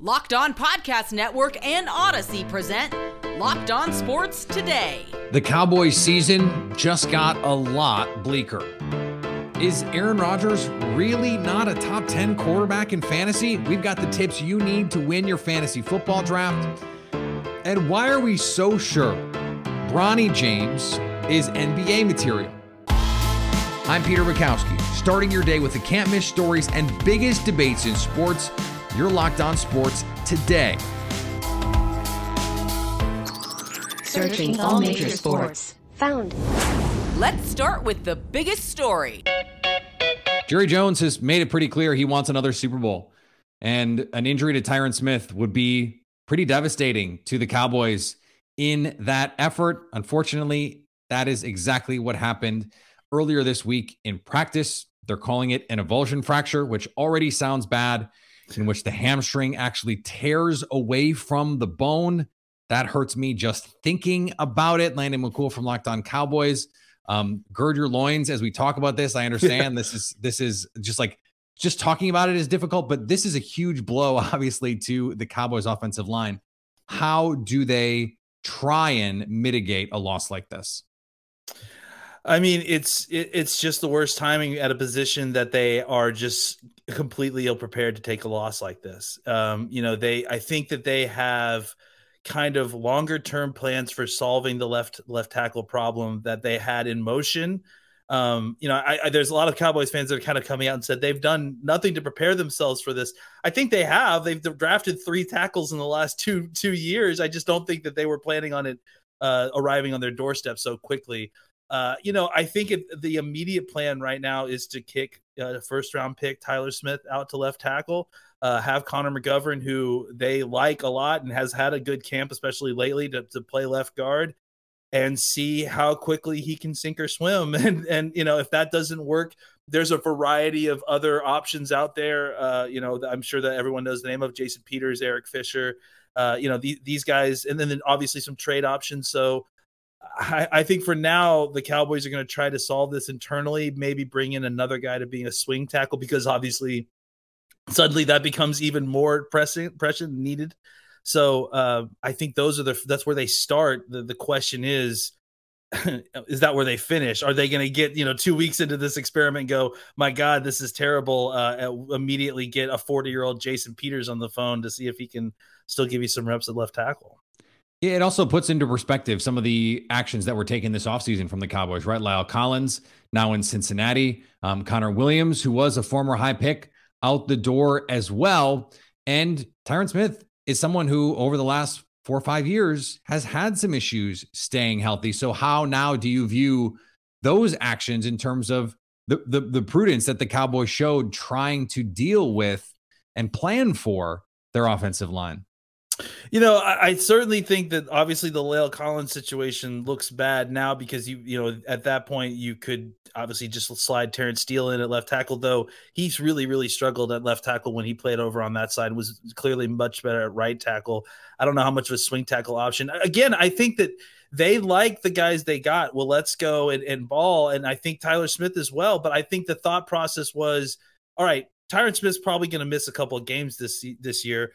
Locked On Podcast Network and Odyssey present Locked On Sports Today. The Cowboys season just got a lot bleaker. Is Aaron Rodgers really not a top 10 quarterback in fantasy? We've got the tips you need to win your fantasy football draft. And why are we so sure Bronny James is NBA material? I'm Peter Bukowski, starting your day with the can't miss stories and biggest debates in sports. You're locked on sports today. Searching all major sports. Found. Let's start with the biggest story. Jerry Jones has made it pretty clear he wants another Super Bowl. And an injury to Tyron Smith would be pretty devastating to the Cowboys in that effort. Unfortunately, that is exactly what happened earlier this week in practice. They're calling it an avulsion fracture, which already sounds bad, in which the hamstring actually tears away from the bone. That hurts me just thinking about it. Landon McCool from Locked On Cowboys um, gird your loins as we talk about this. I understand yeah. this is this is just like just talking about it is difficult, but this is a huge blow, obviously, to the Cowboys' offensive line. How do they try and mitigate a loss like this? I mean, it's it, it's just the worst timing at a position that they are just completely ill prepared to take a loss like this. Um, you know, they I think that they have kind of longer term plans for solving the left left tackle problem that they had in motion. Um, you know, I, I, there's a lot of Cowboys fans that are kind of coming out and said they've done nothing to prepare themselves for this. I think they have. They've drafted three tackles in the last two two years. I just don't think that they were planning on it uh, arriving on their doorstep so quickly. Uh, you know, I think it, the immediate plan right now is to kick uh, first round pick Tyler Smith out to left tackle uh, have Connor McGovern, who they like a lot and has had a good camp, especially lately, to, to play left guard and see how quickly he can sink or swim. And, and, you know, if that doesn't work, there's a variety of other options out there. Uh, you know, I'm sure that everyone knows the name of Jason Peters, Eric Fisher, uh, you know, the, these guys, and then, then obviously some trade options. So, I, I, think for now the Cowboys are going to try to solve this internally. Maybe bring in another guy to be a swing tackle because obviously suddenly that becomes even more pressing pressing needed. So uh, i think those are the that's where they start. The, the question is is that where they finish? Are they going to get you know two weeks into this experiment go my god this is terrible uh, immediately get a 40 year old jason peters on the phone to see if he can still give you some reps at left tackle it also puts into perspective some of the actions that were taken this offseason from the Cowboys, right? La'el Collins, now in Cincinnati. Um, Connor Williams, who was a former high pick, out the door as well. And Tyron Smith is someone who, over the last four or five years, has had some issues staying healthy. So, how now do you view those actions in terms of the, the, the prudence that the Cowboys showed trying to deal with and plan for their offensive line? You know, I, I, certainly think that obviously the La'el Collins situation looks bad now because you, you know, at that point you could obviously just slide Terence Steele in at left tackle, though he's really, really struggled at left tackle when he played over on that side, was clearly much better at right tackle. I don't know how much of a swing tackle option. Again, I think that they like the guys they got. Well, let's go and, and ball. And I think Tyler Smith as well. But I think the thought process was, all right, Tyron Smith's probably going to miss a couple of games this this year,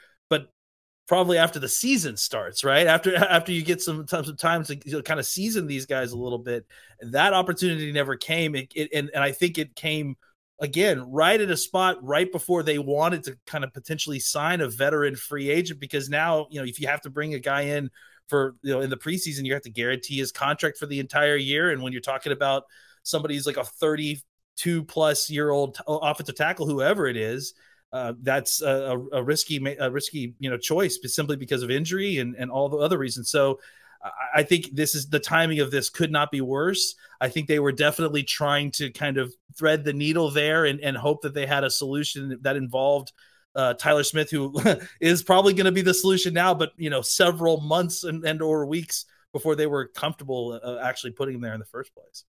probably after the season starts, right? After after you get some, some time to you know, kind of season these guys a little bit. That opportunity never came, it, it, and and I think it came again right at a spot right before they wanted to kind of potentially sign a veteran free agent because now you know if you have to bring a guy in for you know in the preseason you have to guarantee his contract for the entire year, and when you're talking about somebody who's like a 32 plus year old offensive tackle, whoever it is uh, that's a, a, risky a risky you know choice simply because of injury and and all the other reasons. So I think this is the timing of this could not be worse. I think they were definitely trying to kind of thread the needle there and, and hope that they had a solution that involved uh, Tyler Smith, who is probably going to be the solution now, but you know, several months and, and or weeks before they were comfortable uh, actually putting him there in the first place.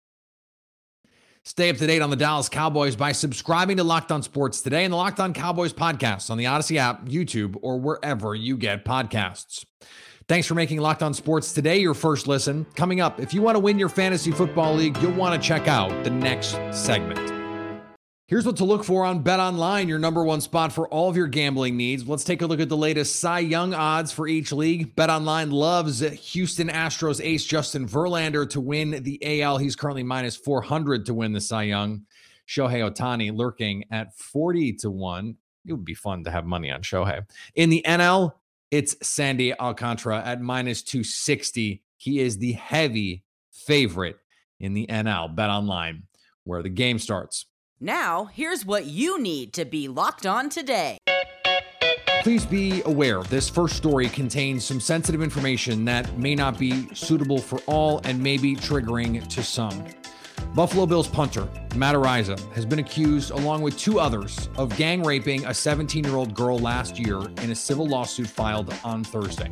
Stay up to date on the Dallas Cowboys by subscribing to Locked On Sports today and the Locked On Cowboys podcast on the Odyssey app, YouTube, or wherever you get podcasts. Thanks for making Locked On Sports today your first listen. Coming up, if you want to win your fantasy football league, you'll want to check out the next segment. Here's what to look for on Bet Online, your number one spot for all of your gambling needs. Let's take a look at the latest Cy Young odds for each league. Bet Online loves Houston Astros ace Justin Verlander to win the AL. He's currently minus 400 to win the Cy Young. Shohei Ohtani lurking at 40 to 1. It would be fun to have money on Shohei. In the NL, it's Sandy Alcantara at minus 260. He is the heavy favorite in the NL. Bet Online, where the game starts. Now, here's what you need to be locked on today. Please be aware this first story contains some sensitive information that may not be suitable for all and may be triggering to some. Buffalo Bills punter Matt Araiza has been accused, along with two others, of gang raping a 17 year old girl last year in a civil lawsuit filed on Thursday.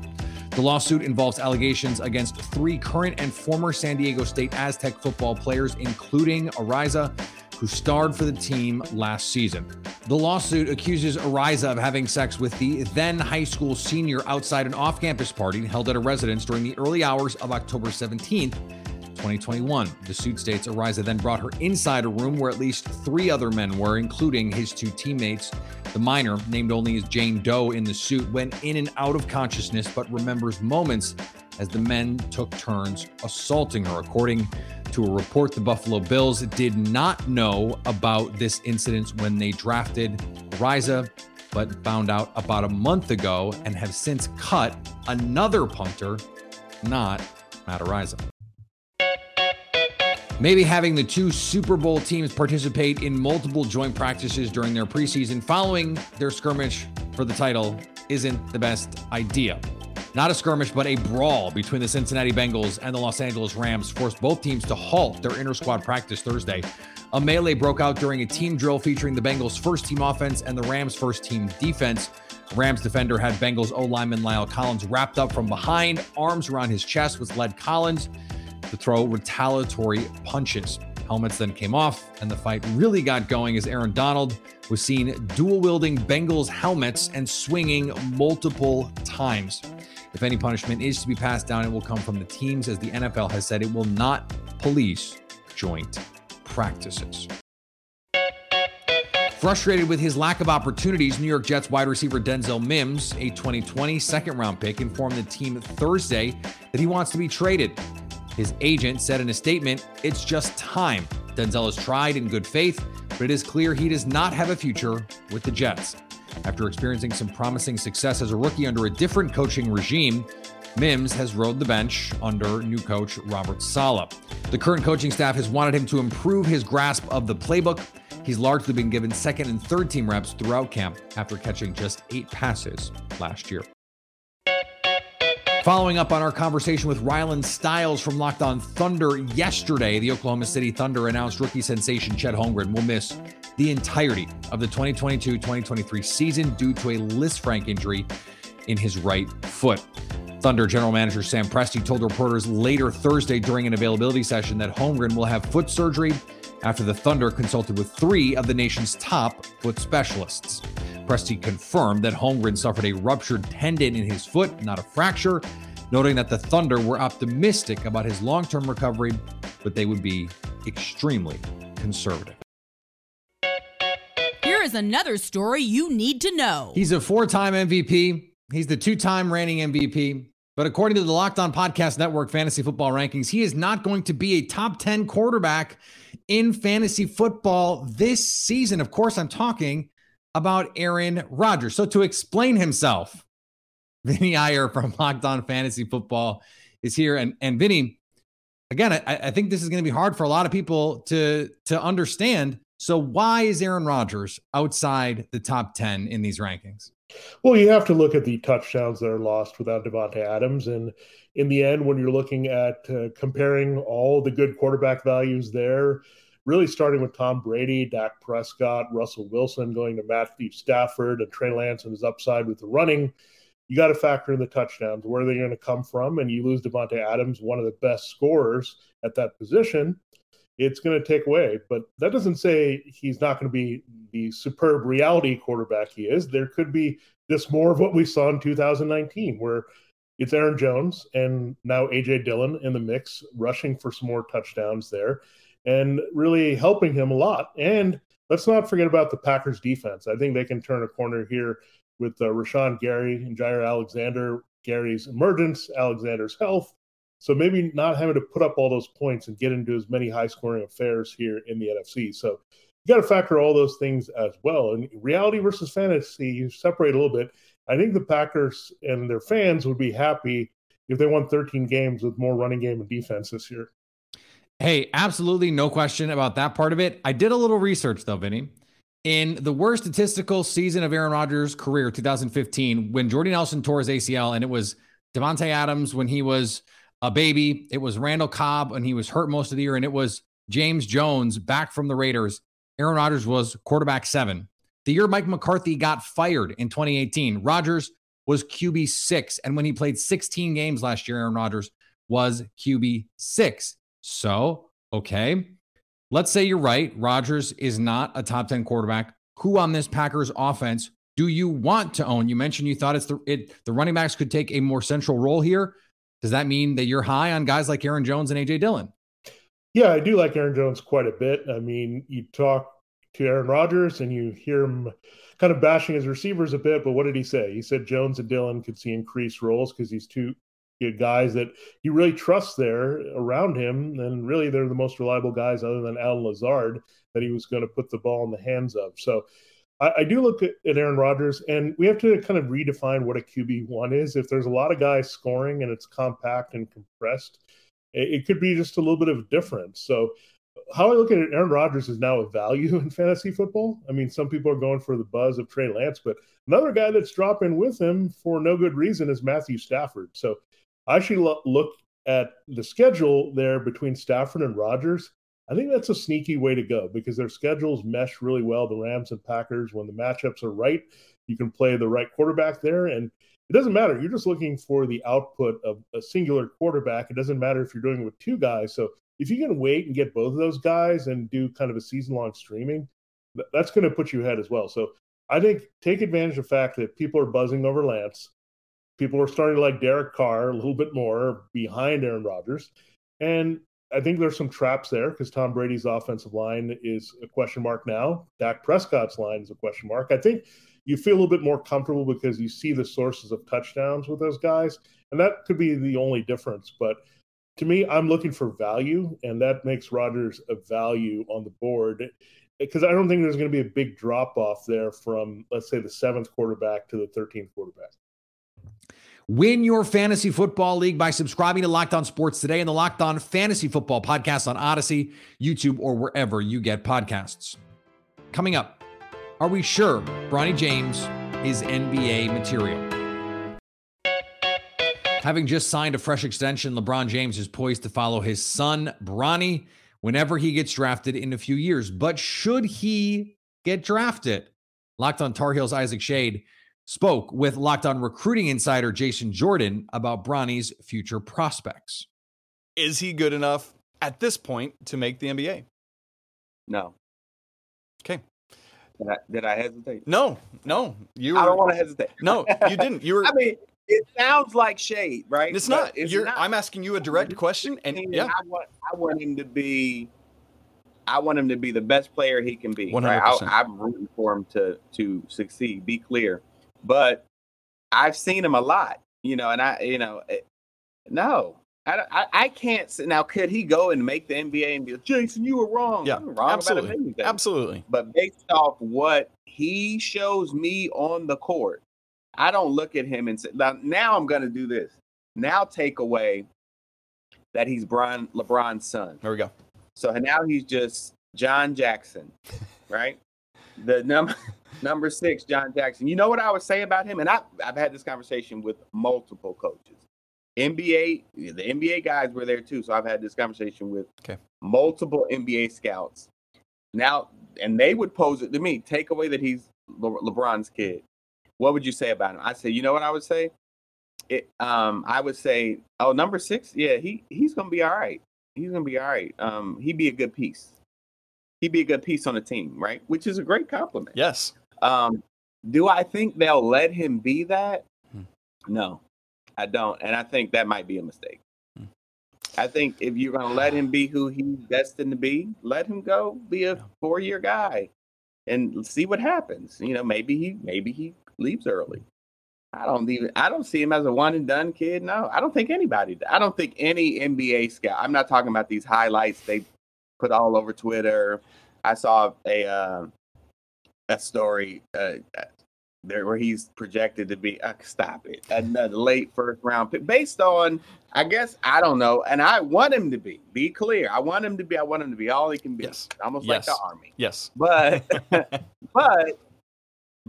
The lawsuit involves allegations against three current and former San Diego State Aztec football players, including Araiza who starred for the team last season. The lawsuit accuses Araiza of having sex with the then high school senior outside an off campus party held at a residence during the early hours of October 17th. 2021. The suit states Araiza then brought her inside a room where at least three other men were, including his two teammates. The minor, named only as Jane Doe in the suit, went in and out of consciousness but remembers moments as the men took turns assaulting her. According to a report, the Buffalo Bills did not know about this incident when they drafted Riza, but found out about a month ago and have since cut another punter, not Matt Araiza. Maybe having the two Super Bowl teams participate in multiple joint practices during their preseason following their skirmish for the title isn't the best idea. Not a skirmish, but a brawl between the Cincinnati Bengals and the Los Angeles Rams forced both teams to halt their inter squad practice Thursday. A melee broke out during a team drill featuring the Bengals' first team offense and the Rams' first team defense. Rams defender had Bengals O lineman La'el Collins wrapped up from behind, arms around his chest, which led Collins to throw retaliatory punches. Helmets then came off, and the fight really got going as Aaron Donald was seen dual wielding Bengals helmets and swinging multiple times. If any punishment is to be passed down, it will come from the teams, as the NFL has said it will not police joint practices. Frustrated with his lack of opportunities, New York Jets wide receiver Denzel Mims, a 2020 second round pick, informed the team Thursday that he wants to be traded. His agent said in a statement, It's just time. Denzel has tried in good faith, but it is clear he does not have a future with the Jets. After experiencing some promising success as a rookie under a different coaching regime, Mims has rode the bench under new coach Robert Saleh. The current coaching staff has wanted him to improve his grasp of the playbook. He's largely been given second and third team reps throughout camp after catching just eight passes last year. Following up on our conversation with Rylan Stiles from Locked On Thunder yesterday, the Oklahoma City Thunder announced rookie sensation Chet Holmgren will miss the entirety of the 2022 2023 season due to a Lisfranc injury in his right foot. Thunder general manager Sam Presti told reporters later Thursday during an availability session that Holmgren will have foot surgery after the Thunder consulted with three of the nation's top foot specialists. Presti confirmed that Holmgren suffered a ruptured tendon in his foot, not a fracture, noting that the Thunder were optimistic about his long term recovery, but they would be extremely conservative. Here is another story you need to know. He's a four time MVP. He's the two time reigning MVP. But according to the Locked On Podcast Network fantasy football rankings, he is not going to be a top 10 quarterback in fantasy football this season. Of course, I'm talking about Aaron Rodgers. So to explain himself, Vinny Iyer from Locked On Fantasy Football is here. And, and Vinny, again, I, I think this is going to be hard for a lot of people to, to understand so why is Aaron Rodgers outside the top 10 in these rankings? Well, you have to look at the touchdowns that are lost without Davante Adams. And in the end, when you're looking at uh, comparing all the good quarterback values there, really starting with Tom Brady, Dak Prescott, Russell Wilson going to Matthew Stafford, and Trey Lance and his upside with the running, you got to factor in the touchdowns, where they're going to come from. And you lose Davante Adams, one of the best scorers at that position it's going to take away. But that doesn't say he's not going to be the superb reality quarterback he is. There could be this more of what we saw in 2019, where it's Aaron Jones and now AJ Dillon in the mix, rushing for some more touchdowns there and really helping him a lot. And let's not forget about the Packers defense. I think they can turn a corner here with uh, Rashan Gary and Jaire Alexander, Gary's emergence, Alexander's health. So maybe not having to put up all those points and get into as many high scoring affairs here in the NFC. So you got to factor all those things as well. And reality versus fantasy, you separate a little bit. I think the Packers and their fans would be happy if they won 13 games with more running game and defense this year. Hey, absolutely no question about that part of it. I did a little research though, Vinny. In the worst statistical season of Aaron Rodgers' career, 2015, when Jordy Nelson tore his ACL, and it was Davante Adams when he was a baby, it was Randall Cobb when he was hurt most of the year, and it was James Jones back from the Raiders. Aaron Rodgers was quarterback seven. The year Mike McCarthy got fired in 2018, Rodgers was QB six. And when he played 16 games last year, Aaron Rodgers was QB six. So, okay, let's say you're right. Rodgers is not a top 10 quarterback. Who on this Packers offense do you want to own? You mentioned you thought it's the it the running backs could take a more central role here. Does that mean that you're high on guys like Aaron Jones and AJ Dillon? Yeah, I do like Aaron Jones quite a bit. I mean, you talk to Aaron Rodgers and you hear him kind of bashing his receivers a bit, but what did he say? He said Jones and Dillon could see increased roles because he's two guys that he really trusts there around him. And really, they're the most reliable guys other than Allen Lazard that he was going to put the ball in the hands of. So I, I do look at, at Aaron Rodgers, and we have to kind of redefine what a QB1 is. If there's a lot of guys scoring and it's compact and compressed, it, it could be just a little bit of a difference. So how I look at it, Aaron Rodgers is now a value in fantasy football. I mean, some people are going for the buzz of Trey Lance, but another guy that's dropping with him for no good reason is Matthew Stafford. So I actually lo- look at the schedule there between Stafford and Rodgers. I think that's a sneaky way to go because their schedules mesh really well. The Rams and Packers, when the matchups are right, you can play the right quarterback there. And it doesn't matter. You're just looking for the output of a singular quarterback. It doesn't matter if you're doing it with two guys. So if you can wait and get both of those guys and do kind of a season long streaming, that's going to put you ahead as well. So I think take advantage of the fact that people are buzzing over Lance people are starting to like Derek Carr a little bit more behind Aaron Rodgers. And I think there's some traps there because Tom Brady's offensive line is a question mark now. Dak Prescott's line is a question mark. I think you feel a little bit more comfortable because you see the sources of touchdowns with those guys. And that could be the only difference. But to me, I'm looking for value, and that makes Rodgers a value on the board because I don't think there's going to be a big drop off there from, let's say, the seventh quarterback to the 13th quarterback. Win your fantasy football league by subscribing to Locked On Sports today and the Locked On Fantasy Football podcast on Odyssey, YouTube, or wherever you get podcasts. Coming up, are we sure Bronny James is NBA material? Having just signed a fresh extension, LeBron James is poised to follow his son, Bronny, whenever he gets drafted in a few years. But should he get drafted? Locked on Tar Heels Isaac Shade spoke with Locked On recruiting insider Jason Jordan about Bronny's future prospects. Is he good enough at this point to make the NBA? No. Okay. Did I, did I hesitate? No, no. You. Were, I don't want to hesitate. No, you didn't. You were. I mean, it sounds like shade, right? It's not. It's You're, not. I'm asking you a direct question, and yeah, I want, I want him to be. I want him to be the best player he can be. 100%. Right? I, I'm rooting for him to to succeed. Be clear but I've seen him a lot, you know, and I, you know, it, eh, no, I, I, I can't. Say, now, could he go and make the NBA and be like, Jason, you were wrong? Yeah, were wrong absolutely, absolutely. But based off what he shows me on the court, I don't look at him and say, now, now I'm going to do this. Now take away that he's Brian LeBron's son. There we go. So now he's just John Jackson, right? the number number six, John Jackson. You know what I would say about him? And I, I've had this conversation with multiple coaches. NBA, the NBA guys were there too. So I've had this conversation with okay. multiple NBA scouts. Now, and they would pose it to me, take away that he's Le- LeBron's kid. What would you say about him? I say, you know what I would say? It, um, I would say, oh, number six, yeah, he he's gonna be all right. He's gonna be all right. Um, he'd be a good piece he'd be a good piece on the team, right? Which is a great compliment. Yes. Um, do I think they'll let him be that? Hmm. No, I don't, and I think that might be a mistake. Hmm. I think if you're going to let him be who he's destined to be, let him go be a four-year guy. and see what happens. You know, maybe he maybe he leaves early. I don't even I don't see him as a one and done kid. No, I don't think anybody. I don't think any NBA scout. I'm not talking about these highlights they put all over Twitter. I saw a uh, a story uh, there where he's projected to be. Uh, stop it, another late first round pick based on. I guess I don't know, and I want him to be. Be clear, I want him to be. I want him to be all he can be. Yes. almost Yes. like the army. Yes. But but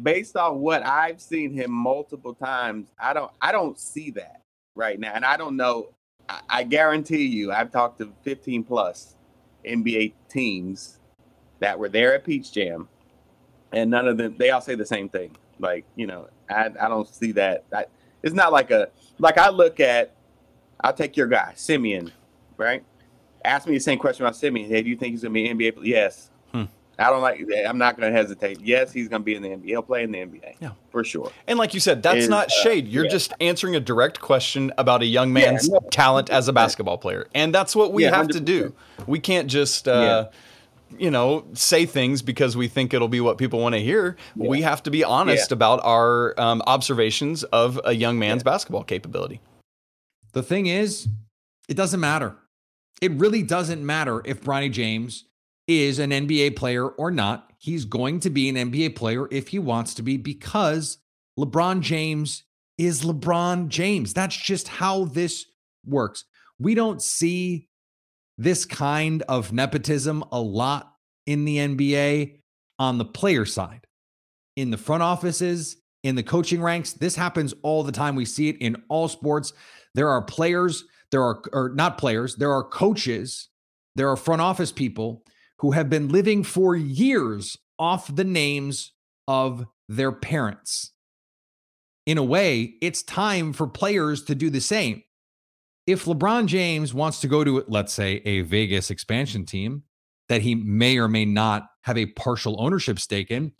based on what I've seen him multiple times, I don't I don't see that right now. And I don't know. I, I guarantee you, I've talked to 15 plus NBA teams that were there at Peach Jam, and none of them they all say the same thing. Like, you know, I I don't see that. I, it's not like a like I look at I'll take your guy, Simeon, right? Ask me the same question about Simeon. Hey, do you think he's gonna be NBA? Yes. Hmm. I don't like I'm not gonna hesitate. Yes, he's gonna be in the NBA. He'll play in the NBA. Yeah. For sure. And like you said, that's Is, not uh, shade. You're yeah. just answering a direct question about a young Yeah, man's no, talent as a basketball player. And that's what we Yeah, have to do. We can't just uh you know, say things because we think it'll be what people want to hear. We have to be honest Yeah. about our um, observations of a young man's basketball capability. The thing is, it doesn't matter. It really doesn't matter if Bronny James is an NBA player or not. He's going to be an NBA player if he wants to be because LeBron James is LeBron James. That's just how this works. We don't see this kind of nepotism a lot in the NBA on the player side. In the front offices, in the coaching ranks, this happens all the time. We see it in all sports. There are players, there are or not players, there are coaches, there are front office people who have been living for years off the names of their parents. In a way, it's time for players to do the same. If LeBron James wants to go to, let's say, a Vegas expansion team that he may or may not have a partial ownership stake in,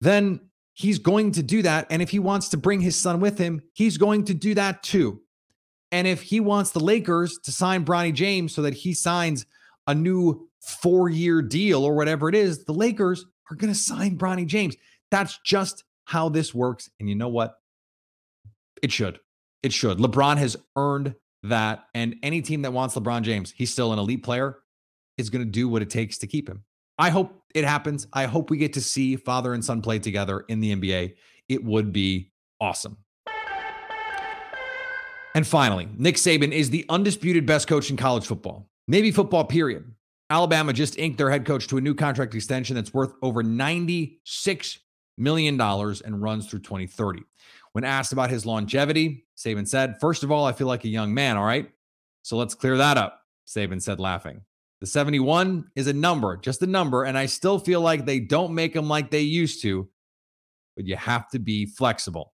then he's going to do that. And if he wants to bring his son with him, he's going to do that too. And if he wants the Lakers to sign Bronny James so that he signs a new four year deal or whatever it is, the Lakers are going to sign Bronny James. That's just how this works. And you know what? It should. It should. LeBron has earned that. And any team that wants LeBron James, he's still an elite player, is going to do what it takes to keep him. I hope it happens. I hope we get to see father and son play together in the NBA. It would be awesome. And finally, Nick Saban is the undisputed best coach in college football, maybe football, period. Alabama just inked their head coach to a new contract extension that's worth over $96 million and runs through 2030. When asked about his longevity, Saban said, First of all, I feel like a young man, all right? So let's clear that up, Saban said, laughing. The 71 is a number, just a number, and I still feel like they don't make them like they used to, but you have to be flexible.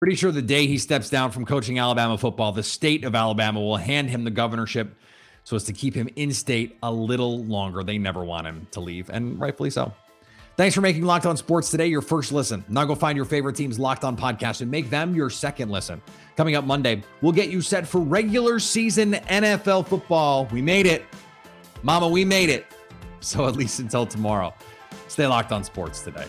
Pretty sure the day he steps down from coaching Alabama football, the state of Alabama will hand him the governorship so as to keep him in state a little longer. They never want him to leave, and rightfully so. Thanks for making Locked On Sports today your first listen. Now go find your favorite team's Locked On podcast and make them your second listen. Coming up Monday, we'll get you set for regular season NFL football. We made it. Mama, we made it. So at least until tomorrow, stay locked on sports today.